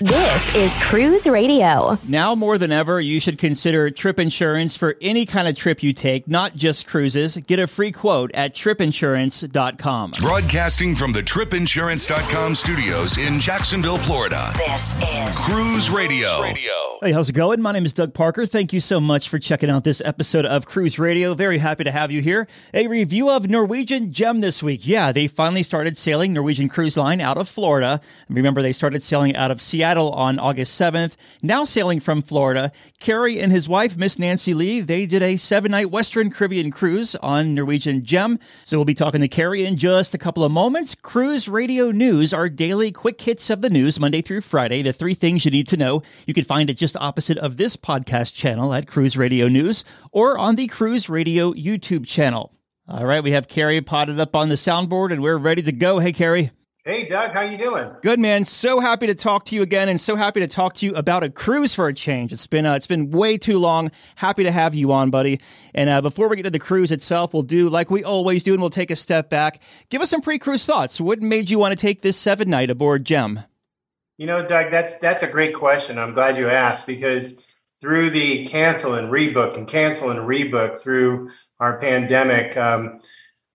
This is Cruise Radio. Now more than ever, you should consider trip insurance for any kind of trip you take, not just cruises. Get a free quote at tripinsurance.com. Broadcasting from the tripinsurance.com studios in Jacksonville, Florida. This is Cruise Radio. Hey, how's it going? My name is Doug Parker. Thank you so much for checking out this episode of Cruise Radio. Very happy to have you here. A review of Norwegian Gem this week. Yeah, they finally started sailing Norwegian Cruise Line out of Florida. Remember, they started sailing out of Seattle on August 7th. Now sailing from Florida, Kerry and his wife, Miss Nancy Lee, they did a seven night Western Caribbean cruise on Norwegian Gem. So we'll be talking to Kerry in just a couple of moments. Cruise Radio News, our daily quick hits of the news, Monday through Friday, the three things you need to know. You can find it just opposite of this podcast channel at Cruise Radio News or on the Cruise Radio YouTube channel. All right, we have Kerry potted up on the soundboard and we're ready to go. Hey, Kerry. Hey, Doug, how you doing? Good man. So happy to talk to you again, and so happy to talk to you about a cruise for a change. It's been uh, it's been way too long. Happy to have you on, buddy. And uh, before we get to the cruise itself, we'll do like we always do, and we'll take a step back. Give us some pre-cruise thoughts. What made you want to take this seven night aboard Gem? You know, Doug, that's that's a great question. I'm glad you asked because through the cancel and rebook and cancel and rebook through our pandemic, um,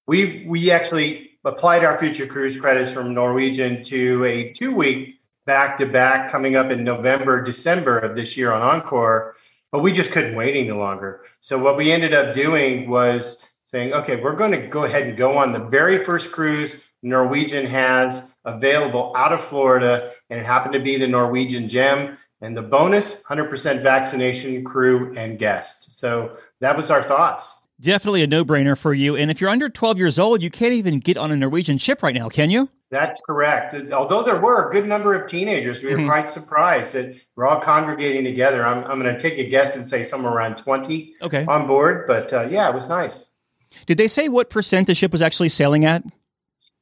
we we actually applied our future cruise credits from Norwegian to a two week back to back coming up in November, December of this year on Encore. But we just couldn't wait any longer. So what we ended up doing was saying, okay, we're going to go ahead and go on the very first cruise Norwegian has available out of Florida. And it happened to be the Norwegian Gem. And the bonus 100% vaccination crew and guests. So that was our thoughts. Definitely a no brainer for you. And if you're under 12 years old, you can't even get on a Norwegian ship right now, can you? That's correct. Although there were a good number of teenagers, we were mm-hmm. quite surprised that we're all congregating together. I'm, I'm going to take a guess and say somewhere around 20 okay. on board. But uh, yeah, it was nice. Did they say what percent the ship was actually sailing at?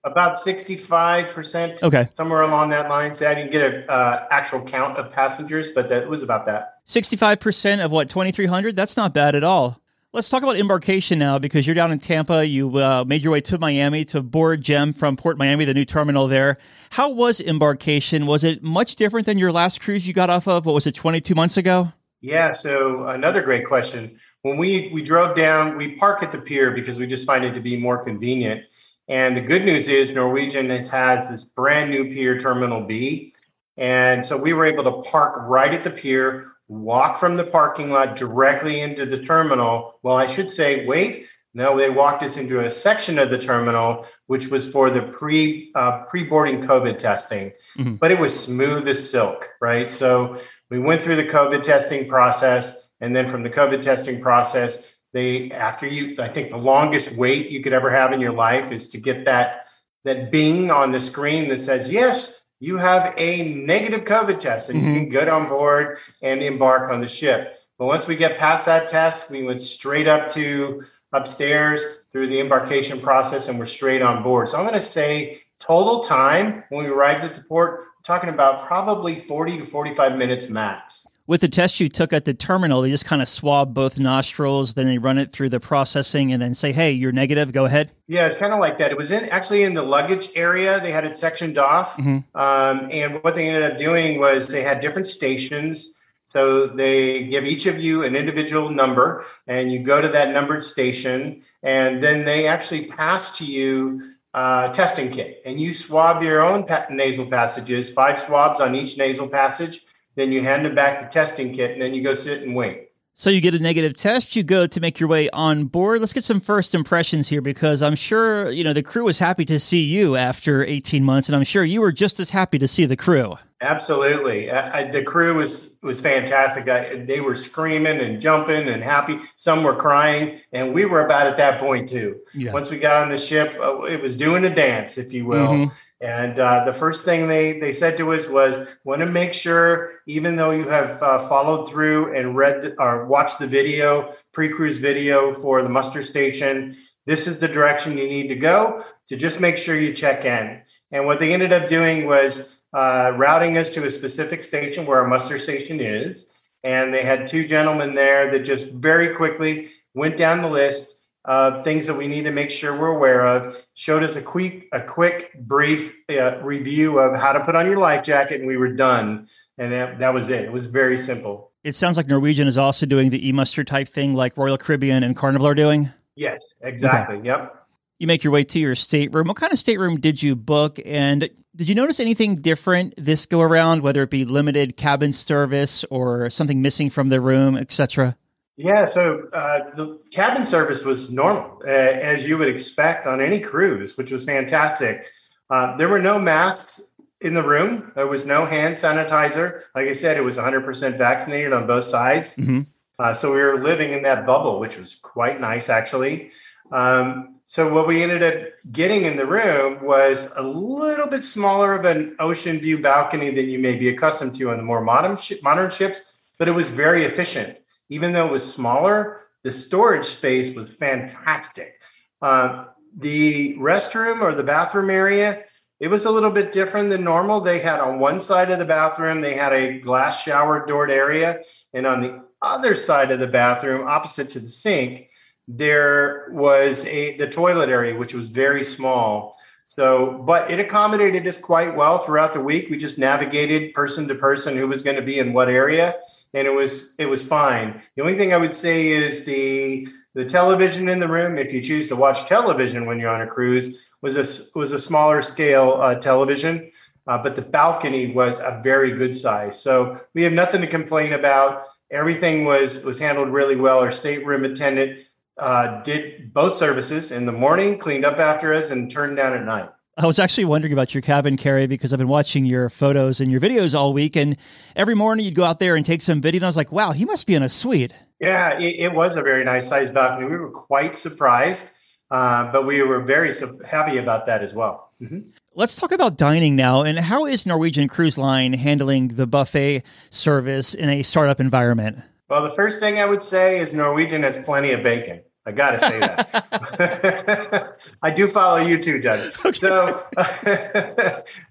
About 65%. Okay. Somewhere along that line. So I didn't get an uh, actual count of passengers, but that was about that. 65% of what, 2,300? That's not bad at all. Let's talk about embarkation now because you're down in Tampa. You uh, made your way to Miami to board Gem from Port Miami, the new terminal there. How was embarkation? Was it much different than your last cruise you got off of? What was it, 22 months ago? Yeah, so another great question. When we, we drove down, we park at the pier because we just find it to be more convenient. And the good news is Norwegian has, has this brand new pier, Terminal B. And so we were able to park right at the pier walk from the parking lot directly into the terminal. Well, I should say, wait, no, they walked us into a section of the terminal which was for the pre uh, pre boarding COVID testing, mm-hmm. but it was smooth as silk, right? So we went through the COVID testing process, and then from the COVID testing process, they after you, I think the longest wait you could ever have in your life is to get that that bing on the screen that says yes you have a negative COVID test and mm-hmm. you can get on board and embark on the ship. But once we get past that test, we went straight up to upstairs through the embarkation process and we're straight on board. So I'm going to say total time when we arrived at the port, talking about probably 40 to 45 minutes max with the test you took at the terminal, they just kind of swab both nostrils, then they run it through the processing and then say, hey, you're negative, go ahead? Yeah, it's kind of like that. It was in actually in the luggage area. They had it sectioned off. Mm-hmm. Um, and what they ended up doing was they had different stations. So they give each of you an individual number, and you go to that numbered station, and then they actually pass to you uh, testing kit, and you swab your own nasal passages, five swabs on each nasal passage then you hand them back the testing kit, and then you go sit and wait. So you get a negative test, you go to make your way on board. Let's get some first impressions here because I'm sure, you know, the crew was happy to see you after 18 months and I'm sure you were just as happy to see the crew. Absolutely. I, the crew was was fantastic. I, they were screaming and jumping and happy. Some were crying and we were about at that point too. Yeah. Once we got on the ship, uh, it was doing a dance, if you will. Mm-hmm. And uh, the first thing they, they said to us was, want to make sure, even though you have uh, followed through and read the, or watched the video, pre-cruise video for the muster station, this is the direction you need to go to just make sure you check in. And what they ended up doing was uh, routing us to a specific station where our muster station is. And they had two gentlemen there that just very quickly went down the list of things that we need to make sure we're aware of. Showed us a quick, a quick, brief uh, review of how to put on your life jacket, and we were done. And that, that was it. It was very simple. It sounds like Norwegian is also doing the e-muster type thing, like Royal Caribbean and Carnival are doing. Yes, exactly. Okay. Yep. You make your way to your stateroom. What kind of stateroom did you book? And did you notice anything different this go around, whether it be limited cabin service or something missing from the room, etc.? Yeah, so uh, the cabin service was normal, uh, as you would expect on any cruise, which was fantastic. Uh, there were no masks in the room. There was no hand sanitizer. Like I said, it was 100% vaccinated on both sides. Mm-hmm. Uh, so we were living in that bubble, which was quite nice, actually. Um, so what we ended up getting in the room was a little bit smaller of an ocean view balcony than you may be accustomed to on the more modern sh- modern ships, but it was very efficient even though it was smaller, the storage space was fantastic. Uh, the restroom or the bathroom area, it was a little bit different than normal. They had on one side of the bathroom, they had a glass shower doored area. And on the other side of the bathroom, opposite to the sink, there was a the toilet area, which was very small. So, but it accommodated us quite well throughout the week. We just navigated person to person who was going to be in what area and it was it was fine. The only thing I would say is the the television in the room, if you choose to watch television when you're on a cruise, was a was a smaller scale uh, television, uh, but the balcony was a very good size. So we have nothing to complain about. Everything was was handled really well. Our stateroom attendant uh, did both services in the morning, cleaned up after us, and turned down at night. I was actually wondering about your cabin, Kerry, because I've been watching your photos and your videos all week. And every morning you'd go out there and take some video. And I was like, wow, he must be in a suite. Yeah, it, it was a very nice size balcony. We were quite surprised, uh, but we were very happy about that as well. Mm-hmm. Let's talk about dining now. And how is Norwegian Cruise Line handling the buffet service in a startup environment? Well, the first thing I would say is Norwegian has plenty of bacon. I got to say that. I do follow you too, Judge. Okay. So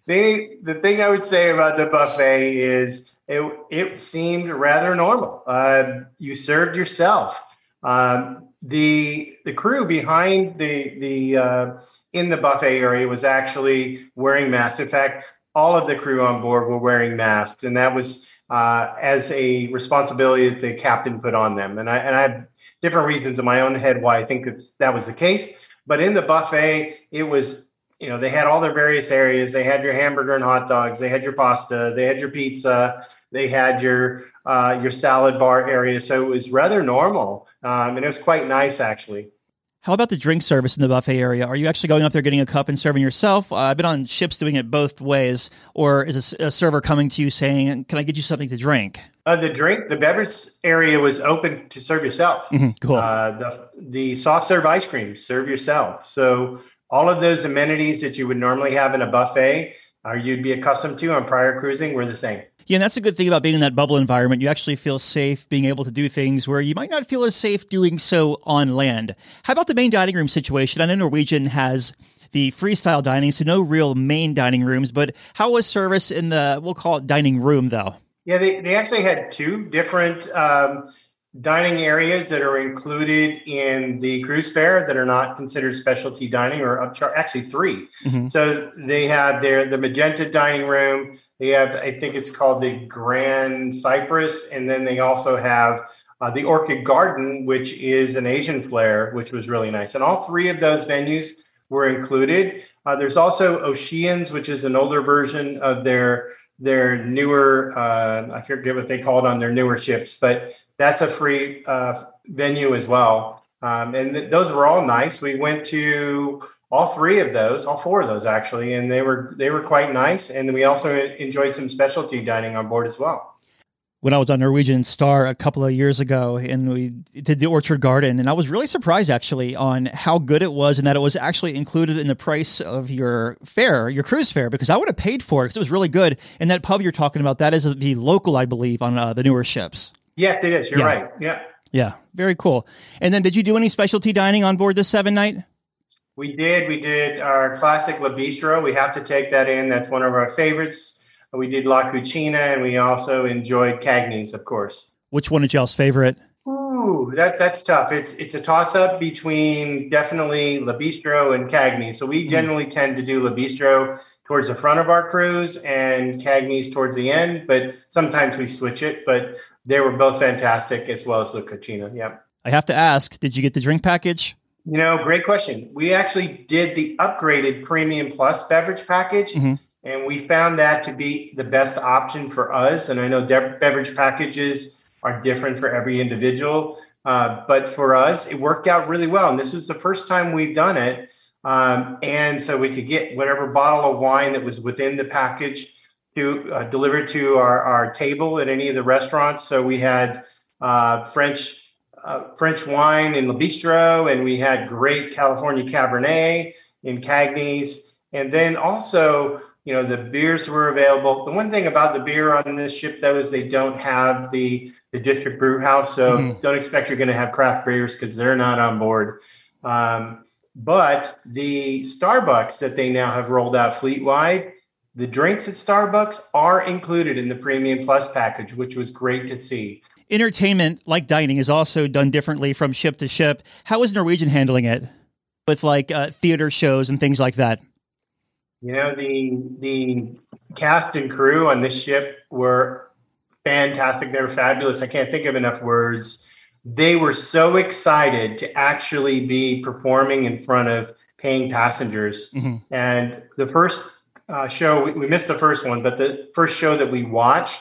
the the thing I would say about the buffet is it it seemed rather normal. Uh, you served yourself. Um, the the crew behind the the uh, in the buffet area was actually wearing masks. In fact, all of the crew on board were wearing masks, and that was uh, as a responsibility that the captain put on them. And I and I different reasons in my own head why I think that was the case. But in the buffet, it was, you know, they had all their various areas. They had your hamburger and hot dogs. They had your pasta. They had your pizza. They had your uh, your salad bar area. So it was rather normal, um, and it was quite nice actually. How about the drink service in the buffet area? Are you actually going up there getting a cup and serving yourself? Uh, I've been on ships doing it both ways. Or is a, a server coming to you saying, "Can I get you something to drink?" Uh, the drink, the beverage area was open to serve yourself. Mm-hmm, cool. Uh, the the soft serve ice cream, serve yourself. So all of those amenities that you would normally have in a buffet, or you'd be accustomed to on prior cruising, were the same. Yeah, and that's a good thing about being in that bubble environment. You actually feel safe being able to do things where you might not feel as safe doing so on land. How about the main dining room situation? I know Norwegian has the freestyle dining, so no real main dining rooms, but how was service in the, we'll call it dining room, though? Yeah, they, they actually had two different um, dining areas that are included in the cruise fare that are not considered specialty dining or upcharge. Actually, 3 mm-hmm. So they have their the magenta dining room. They have, I think it's called the Grand Cypress, and then they also have uh, the Orchid Garden, which is an Asian flair, which was really nice. And all three of those venues were included. Uh, there's also O'Sheehan's, which is an older version of their their newer uh, I forget what they call it on their newer ships, but that's a free uh, venue as well. Um, and th- those were all nice. We went to all three of those, all four of those actually, and they were they were quite nice. And we also enjoyed some specialty dining on board as well. When I was on Norwegian Star a couple of years ago, and we did the Orchid Garden, and I was really surprised actually on how good it was, and that it was actually included in the price of your fare, your cruise fare, because I would have paid for it because it was really good. And that pub you're talking about, that is the local, I believe, on uh, the newer ships. Yes, it is. You're yeah. right. Yeah. Yeah. Very cool. And then did you do any specialty dining on board this seven night? We did. We did our classic La Bistro. We have to take that in. That's one of our favorites. We did La Cucina and we also enjoyed Cagney's, of course. Which one is y'all's favorite? Ooh, that that's tough. It's it's a toss up between definitely La Bistro and Cagney. So we generally tend to do La Bistro towards the front of our cruise and Cagney's towards the end, but sometimes we switch it. But they were both fantastic as well as La Cucina. Yeah. I have to ask, did you get the drink package? You know, great question. We actually did the upgraded premium plus beverage package, Mhm. And we found that to be the best option for us. And I know de- beverage packages are different for every individual, uh, but for us, it worked out really well. And this was the first time we've done it. Um, and so we could get whatever bottle of wine that was within the package to uh, delivered to our, our table at any of the restaurants. So we had uh, French uh, French wine in La Bistro, and we had great California Cabernet in Cagney's, and then also, you know, the beers were available. The one thing about the beer on this ship, though, is they don't have the the district brew house, so Mhm. don't expect you're going to have craft beers because they're not on board. Um, but the Starbucks that they now have rolled out fleet wide, the drinks at Starbucks are included in the Premium Plus package, which was great to see. Entertainment, like dining, is also done differently from ship to ship. How is Norwegian handling it with like uh, theater shows and things like that? You know, the the cast and crew on this ship were fantastic. They were fabulous. I can't think of enough words. They were so excited to actually be performing in front of paying passengers. Mhm. And the first uh, show, we, we missed the first one, but the first show that we watched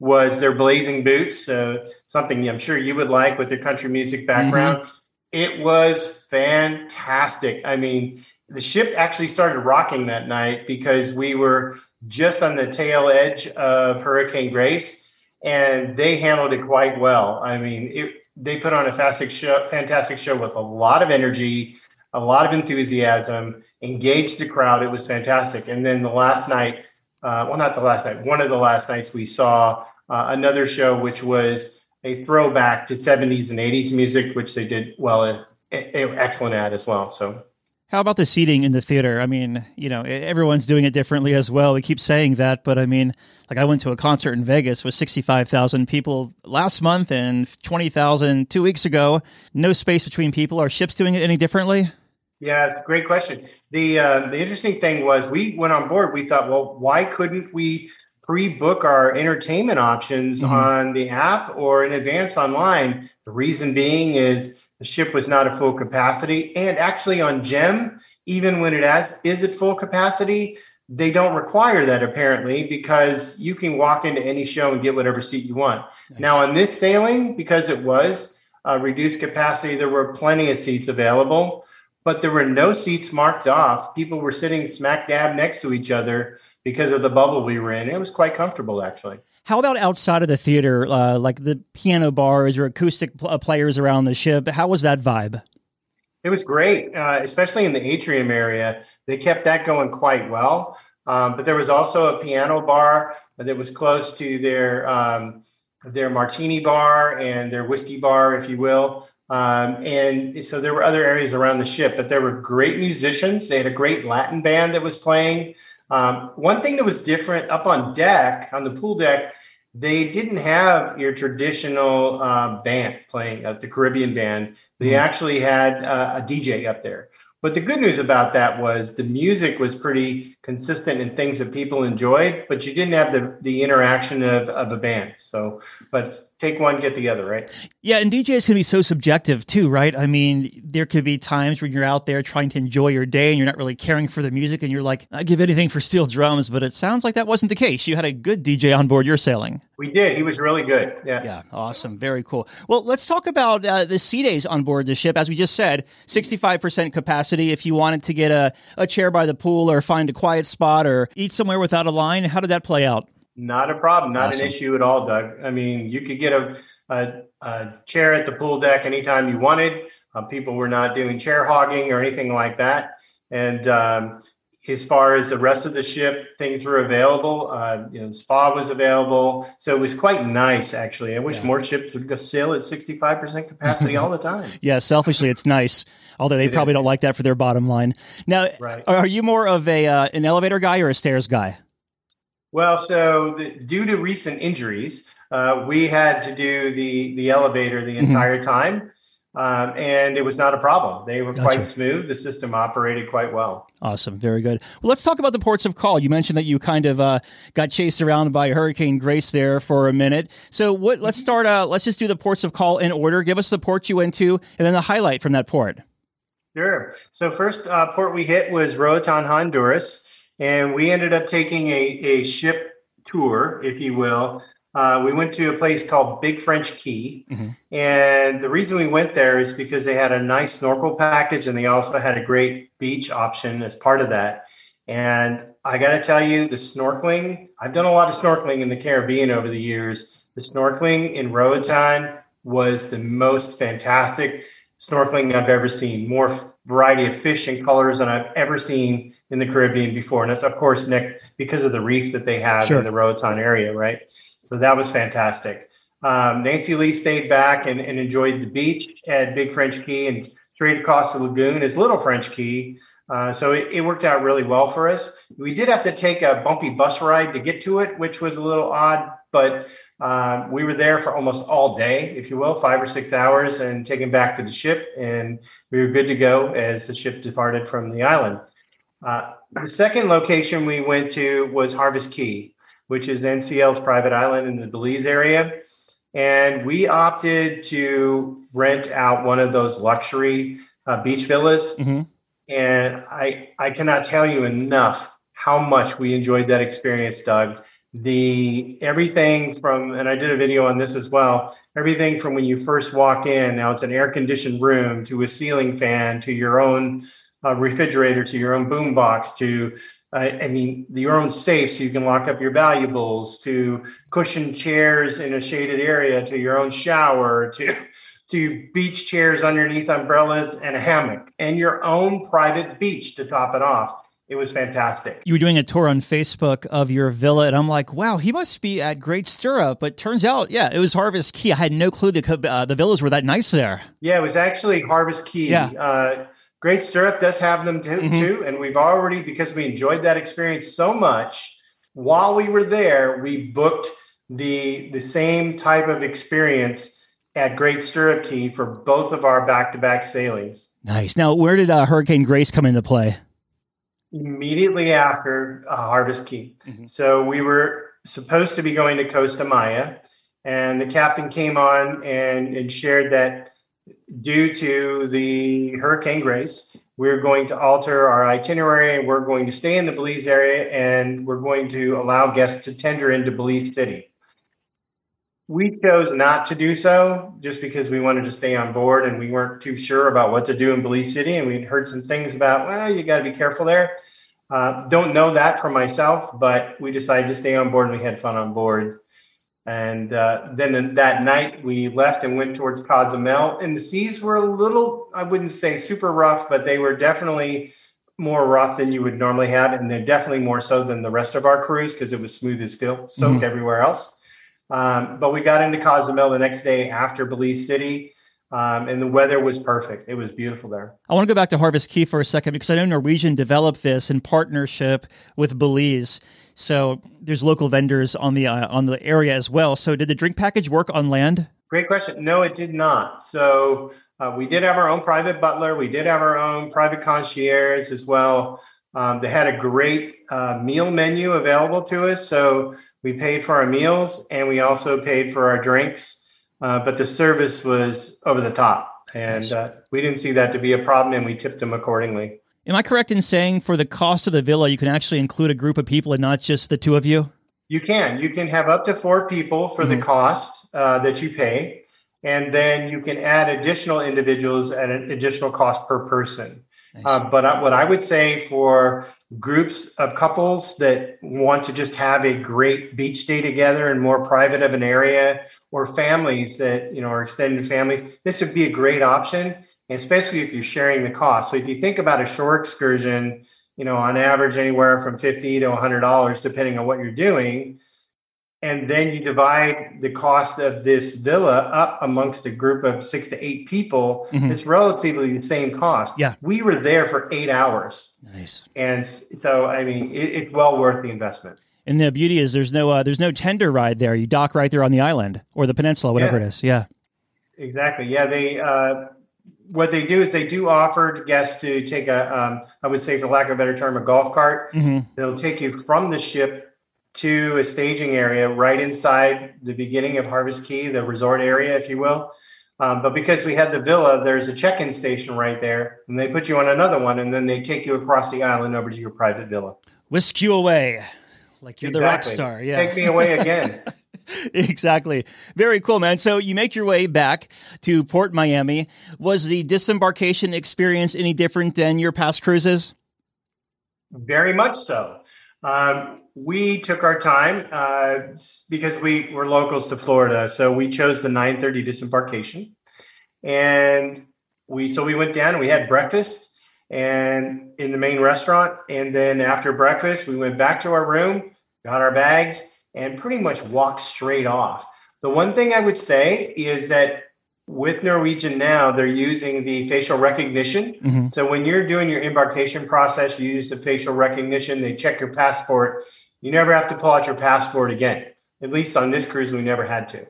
was their Blazing Boots, uh, something I'm sure you would like with your country music background. It was fantastic. I mean, the ship actually started rocking that night because we were just on the tail edge of Hurricane Grace, and they handled it quite well. I mean, it, they put on a fantastic show, fantastic show with a lot of energy, a lot of enthusiasm, engaged the crowd. It was fantastic. And then the last night, uh, well, not the last night, one of the last nights, we saw uh, another show which was a throwback to 70s and 80s music, which they did well, uh, excellent at as well. So How about the seating in the theater? I mean, you know, everyone's doing it differently as well. We keep saying that, but I mean, like I went to a concert in Vegas with 65,000 people last month and 20,000 two weeks ago. No space between people. Are ships doing it any differently? Yeah, it's a great question. The uh, the interesting thing was we went on board. We thought, well, why couldn't we pre-book our entertainment options Mhm. on the app or in advance online? The reason being is the ship was not at full capacity, and actually on Gem, even when it has is at full capacity, they don't require that apparently because you can walk into any show and get whatever seat you want. Now on this sailing, because it was uh, reduced capacity, there were plenty of seats available but there were no seats marked off. People were sitting smack dab next to each other because of the bubble we were in. It was quite comfortable, actually. How about outside of the theater, uh, like the piano bars or acoustic pl- uh, players around the ship? How was that vibe? It was great, uh, especially in the atrium area. They kept that going quite well. Um, but there was also a piano bar that was close to their um, their martini bar and their whiskey bar, if you will. Um, and so there were other areas around the ship, but there were great musicians. They had a great Latin band that was playing. Um, one thing that was different up on deck, on the pool deck, they didn't have your traditional uh, band playing, uh, the Caribbean band. They actually had uh, a DJ up there. But the good news about that was the music was pretty consistent and things that people enjoyed, but you didn't have the, the interaction of, of a band. So, but take one, get the other, right? Yeah, and DJ DJs can be so subjective too, right? I mean, there could be times when you're out there trying to enjoy your day and you're not really caring for the music and you're like, I'd give anything for steel drums, but it sounds like that wasn't the case. You had a good DJ on board your sailing. We did. He was really good. Yeah. Yeah, awesome. Very cool. Well, let's talk about uh, the sea days on board the ship. As we just said, 65% capacity. If you wanted to get a, a chair by the pool or find a quiet spot or eat somewhere without a line, how did that play out? Not a problem. Not Awesome. an issue at all, Doug. I mean, you could get a, a, a chair at the pool deck anytime you wanted. Uh, people were not doing chair hogging or anything like that. And um, as far as the rest of the ship, things were available. Uh, you know, spa was available, so it was quite nice. Actually, I wish Yeah. more ships would go sail at sixty-five percent capacity all the time. Yeah, selfishly, it's nice, although they It probably is. don't like that for their bottom line. Now, Right. are you more of a uh, an elevator guy or a stairs guy? Well, so the, due to recent injuries, uh, we had to do the the elevator the Mm-hmm. entire time, um, and it was not a problem. They were Gotcha. quite smooth. The system operated quite well. Awesome. Very good. Well, let's talk about the ports of call. You mentioned that you kind of uh, got chased around by Hurricane Grace there for a minute. So what, let's start, uh, let's just do the ports of call in order. Give us the port you went to and then the highlight from that port. Sure. So first uh, port we hit was Roatan, Honduras, and we ended up taking a, a ship tour, if you will. Uh, we went to a place called Big French Cay, and the reason we went there is because they had a nice snorkel package, and they also had a great beach option as part of that. And I got to tell you, the snorkeling. I've done a lot of snorkeling in the Caribbean over the years. The snorkeling in Roatan was the most fantastic snorkeling I've ever seen. More variety of fish and colors than I've ever seen in the Caribbean before. And that's of course Nick because of the reef that they have Sure. in the Roatan area, right? So that was fantastic. Um, Nancy Lee stayed back and, and enjoyed the beach at Big French Cay and straight across the lagoon is Little French Cay. Uh, so it, it worked out really well for us. We did have to take a bumpy bus ride to get to it, which was a little odd, but um, we were there for almost all day, if you will, five or six hours, and taken back to the ship, and we were good to go as the ship departed from the island. Uh, the second location we went to was Harvest Caye, which is NCL's private island in the Belize area. And we opted to rent out one of those luxury uh, beach villas. Mhm. And I, I cannot tell you enough how much we enjoyed that experience, Doug. The everything from, and I did a video on this as well, everything from when you first walk in, now it's an air conditioned room to a ceiling fan to your own uh, refrigerator to your own boom box to uh, I mean, your own safe so you can lock up your valuables, to cushion chairs in a shaded area, to your own shower, to to beach chairs underneath umbrellas and a hammock, and your own private beach to top it off. It was fantastic. You were doing a tour on Facebook of your villa, and I'm like, wow, he must be at Great Stirrup. But turns out, yeah, it was Harvest Caye. I had no clue the, uh, the villas were that nice there. Yeah, it was actually Harvest Caye. Yeah. Uh, Great Stirrup does have them too, Mhm. too, and we've already because we enjoyed that experience so much. While we were there, we booked the the same type of experience at Great Stirrup Cay for both of our back to back sailings. Nice. Now, where did uh, Hurricane Grace come into play? immediately after uh, Harvest Caye. Mhm. So we were supposed to be going to Costa Maya, and the captain came on and, and shared that due to the Hurricane Grace, we're going to alter our itinerary. We're going to stay in the Belize area, and we're going to allow guests to tender into Belize City. We chose not to do so just because we wanted to stay on board and we weren't too sure about what to do in Belize City. And we'd heard some things about, well, you got to be careful there. Uh, don't know that for myself, but we decided to stay on board and we had fun on board. And uh, then that night we left and went towards Cozumel, and the seas were a little, I wouldn't say super rough, but they were definitely more rough than you would normally have. And they're definitely more so than the rest of our cruise because it was smooth as silk, soaked everywhere else. Um, but we got into Cozumel the next day after Belize City, um, and the weather was perfect. It was beautiful there. I want to go back to Harvest Caye for a second because I know Norwegian developed this in partnership with Belize. So there's local vendors on the uh, on the area as well. So did the drink package work on land? Great question. No, it did not. So uh, we did have our own private butler. We did have our own private concierge as well. Um, they had a great uh, meal menu available to us. So we paid for our meals and we also paid for our drinks. Uh, but the service was over the top. And uh, we didn't see that to be a problem and we tipped them accordingly. Am I correct in saying for the cost of the villa, you can actually include a group of people and not just the two of you? You can. You can have up to four people for the cost uh, that you pay, and then you can add additional individuals at an additional cost per person. Uh, but I, what I would say for groups of couples that want to just have a great beach day together in more private of an area, or families that you know are extended families, this would be a great option, especially if you're sharing the cost. So if you think about a shore excursion, you know, on average anywhere from fifty to hundred dollars, depending on what you're doing and then you divide the cost of this villa up amongst a group of six to eight people Mhm. it's relatively the same cost Yeah. we were there for eight hours Nice. and so i mean it, it's well worth the investment And the beauty is there's no uh, there's no tender ride there. You dock right there on the island or the peninsula, whatever Yeah. it is. Yeah. Exactly. Yeah, they uh, what they do is they do offer guests to take a, um, I would say, for lack of a better term, a golf cart. hmm They'll take you from the ship to a staging area right inside the beginning of Harvest Caye, the resort area, if you will. Um, but because we had the villa, there's a check-in station right there, and they put you on another one, and then they take you across the island over to your private villa. Whisk you away, like you're the rock star. Yeah. Take me away again. exactly. Very cool, man. So you make your way back to Port Miami. Was the disembarkation experience any different than your past cruises? Very much so. Um, we took our time uh, because we were locals to Florida, so we chose the 9:30 disembarkation, and we so we went down and we had breakfast and in the main restaurant, and then after breakfast we went back to our room, got our bags, and pretty much walk straight off. The one thing I would say is that with Norwegian now, they're using the facial recognition. Mhm. So when you're doing your embarkation process, you use the facial recognition. They check your passport. You never have to pull out your passport again. At least on this cruise, we never had to.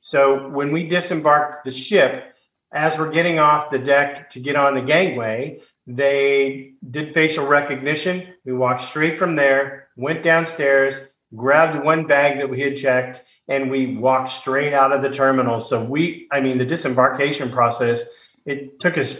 So when we disembarked the ship, as we're getting off the deck to get on the gangway, they did facial recognition. We walked straight from there, went downstairs, grabbed one bag that we had checked, and we walked straight out of the terminal. So we, I mean, the disembarkation process, it took us,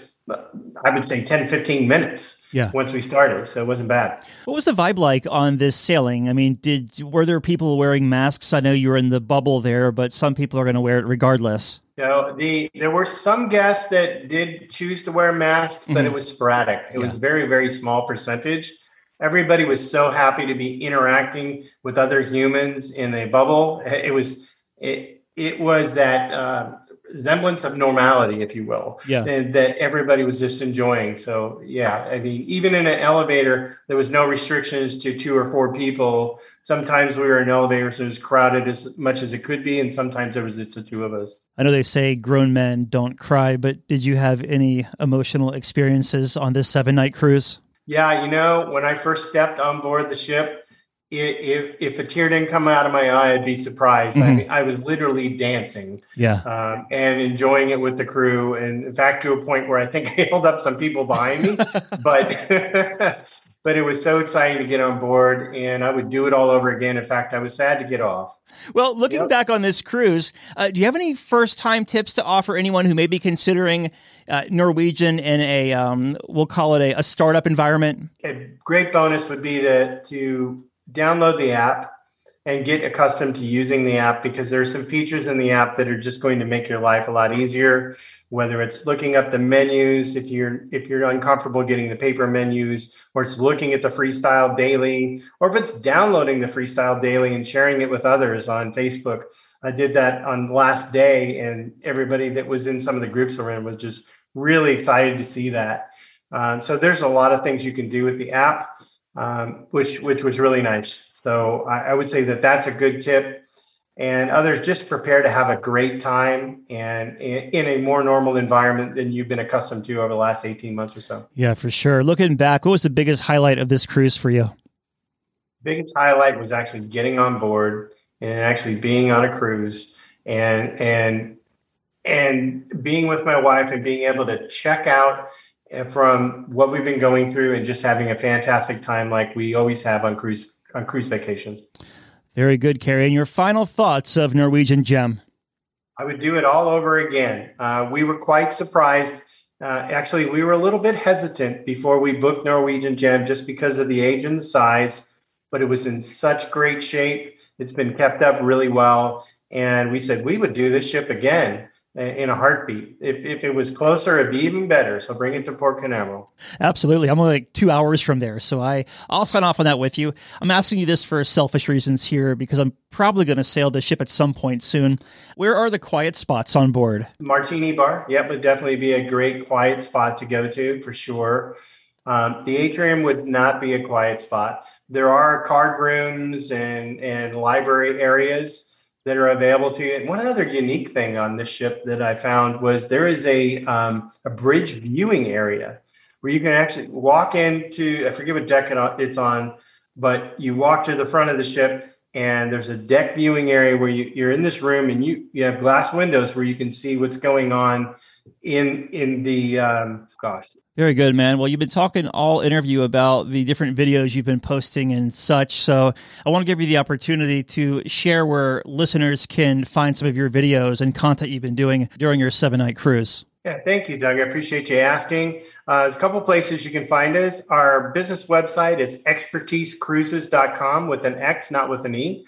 I would say 10, 15 minutes Yeah. once we started. So it wasn't bad. What was the vibe like on this sailing? I mean, did were there people wearing masks? I know you were in the bubble there, but some people are going to wear it regardless. You know, the there were some guests that did choose to wear masks, but Mhm. it was sporadic. It was Yeah. very, very small percentage. Everybody was so happy to be interacting with other humans in a bubble. It was it it was that uh, semblance of normality, if you will, Yeah. that, everybody was just enjoying. So yeah, I mean, even in an elevator, there was no restrictions to two or four people. Sometimes we were in elevators, so it was crowded as much as it could be, and sometimes there was just the two of us. I know they say grown men don't cry, but did you have any emotional experiences on this seven night cruise? Yeah, you know, when I first stepped on board the ship, i if if a tear didn't come out of my eye, I'd be surprised. I Mhm. mean, I was literally dancing Yeah. um, and enjoying it with the crew, and in fact, to a point where I think I held up some people behind me. but but it was so exciting to get on board, and I would do it all over again. In fact, I was sad to get off. Well, looking Yep. back on this cruise, uh, do you have any first time tips to offer anyone who may be considering uh, Norwegian in a, um, we'll call it a, a startup environment? a great bonus would be to to download the app and get accustomed to using the app because there are some features in the app that are just going to make your life a lot easier whether it's looking up the menus if you're if you're uncomfortable getting the paper menus or it's looking at the freestyle daily or if it's downloading the freestyle daily and sharing it with others on facebook i did that on last day and everybody that was in some of the groups we're was just really excited to see that um, so there's a lot of things you can do with the app, um, which which was really nice. So I, I would say that that's a good tip. And others just prepare to have a great time and in, in a more normal environment than you've been accustomed to over the last 18 months or so. Yeah, for sure. Looking back, what was the biggest highlight of this cruise for you? biggest highlight was actually getting on board and actually being on a cruise and and and being with my wife and being able to check out uh, from what we've been going through and just having a fantastic time like we always have on cruise on cruise vacations. Very good, Kerry. And your final thoughts of Norwegian Gem? I would do it all over again. Uh, we were quite surprised. Uh, actually, we were a little bit hesitant before we booked Norwegian Gem just because of the age and the size, but it was in such great shape. It's been kept up really well. And we said we would do this ship again in a heartbeat. If, if it was closer, it'd be even better. So bring it to Port Canaveral. Absolutely. I'm only like two hours from there. So I, I'll sign off on that with you. I'm asking you this for selfish reasons here because I'm probably going to sail the ship at some point soon. Where are the quiet spots on board? Martini Bar, yep, would definitely be a great quiet spot to go to for sure. Um, the atrium would not be a quiet spot. There are card rooms and, and library areas that are available to you. And one other unique thing on this ship that I found was there is a um, a bridge viewing area where you can actually walk into I forget what deck it's on, but you walk to the front of the ship and there's a deck viewing area where you, you're in this room and you, you have glass windows where you can see what's going on in in the um, gosh very good man well you've been talking all interview about the different videos you've been posting and such so i want to give you the opportunity to share where listeners can find some of your videos and content you've been doing during your seven night cruise yeah, thank you, Doug. I appreciate you asking. Uh, there's a couple places you can find us. Our business website is expertisecruises.com with an X, not with an E.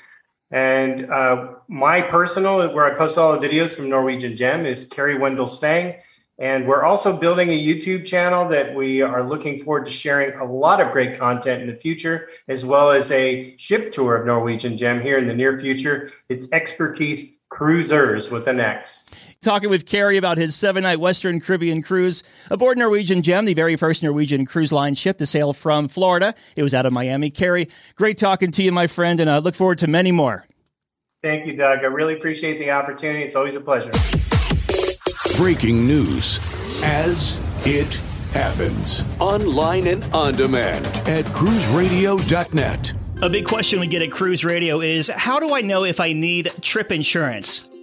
And uh, my personal, where I post all the videos from Norwegian Gem, is Kerry Wendell Stang. And we're also building a YouTube channel that we are looking forward to sharing a lot of great content in the future, as well as a ship tour of Norwegian Gem here in the near future. It's Expertise Cruisers with an X talking with Kerry about his seven night Western Caribbean cruise aboard Norwegian Gem, the very first Norwegian cruise line ship to sail from Florida. It was out of Miami. Kerry, great talking to you, my friend, and I look forward to many more. Thank you, Doug. I really appreciate the opportunity. It's always a pleasure. Breaking news as it happens online and on demand at cruiseradio.net. A big question we get at Cruise Radio is how do I know if I need trip insurance?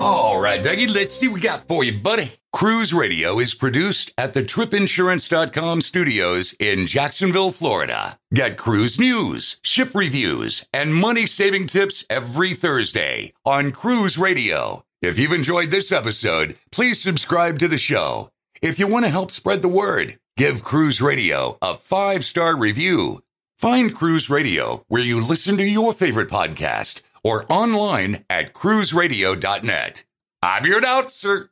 All right, Dougie, let's see what we got for you, buddy. Cruise Radio is produced at the tripinsurance.com studios in Jacksonville, Florida. Get cruise news, ship reviews, and money saving tips every Thursday on Cruise Radio. If you've enjoyed this episode, please subscribe to the show. If you want to help spread the word, give Cruise Radio a five star review. Find Cruise Radio where you listen to your favorite podcast or online at cruiseradio.net. I'm your announcer,